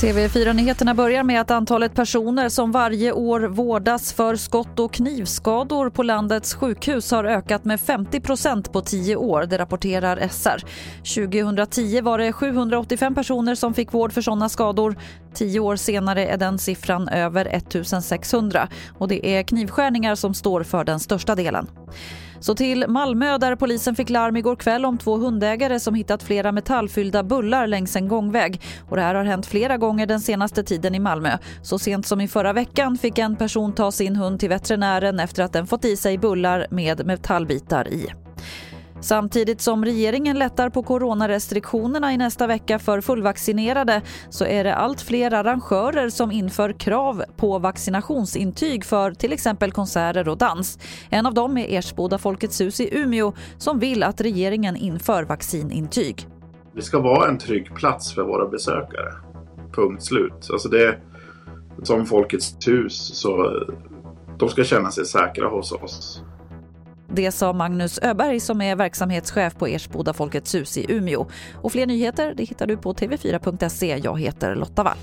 TV4-nyheterna börjar med att antalet personer som varje år vårdas för skott och knivskador på landets sjukhus har ökat med 50% på tio år, det rapporterar SR. 2010 var det 785 personer som fick vård för sådana skador. Tio år senare är den siffran över 1600 och det är knivskärningar som står för den största delen. Så till Malmö där polisen fick larm igår kväll om två hundägare som hittat flera metallfyllda bullar längs en gångväg. Och det här har hänt flera gånger den senaste tiden i Malmö. Så sent som i förra veckan fick en person ta sin hund till veterinären efter att den fått i sig bullar med metallbitar i. Samtidigt som regeringen lättar på coronarestriktionerna i nästa vecka för fullvaccinerade så är det allt fler arrangörer som inför krav på vaccinationsintyg för till exempel konserter och dans. En av dem är Ersboda Folkets hus i Umeå som vill att regeringen inför vaccinintyg. Det ska vara en trygg plats för våra besökare. Punkt slut. Alltså det, som Folkets hus så de ska känna sig säkra hos oss. Det sa Magnus Öberg som är verksamhetschef på Ersboda Folkets hus i Umeå. Och fler nyheter det hittar du på tv4.se. Jag heter Lotta Wall.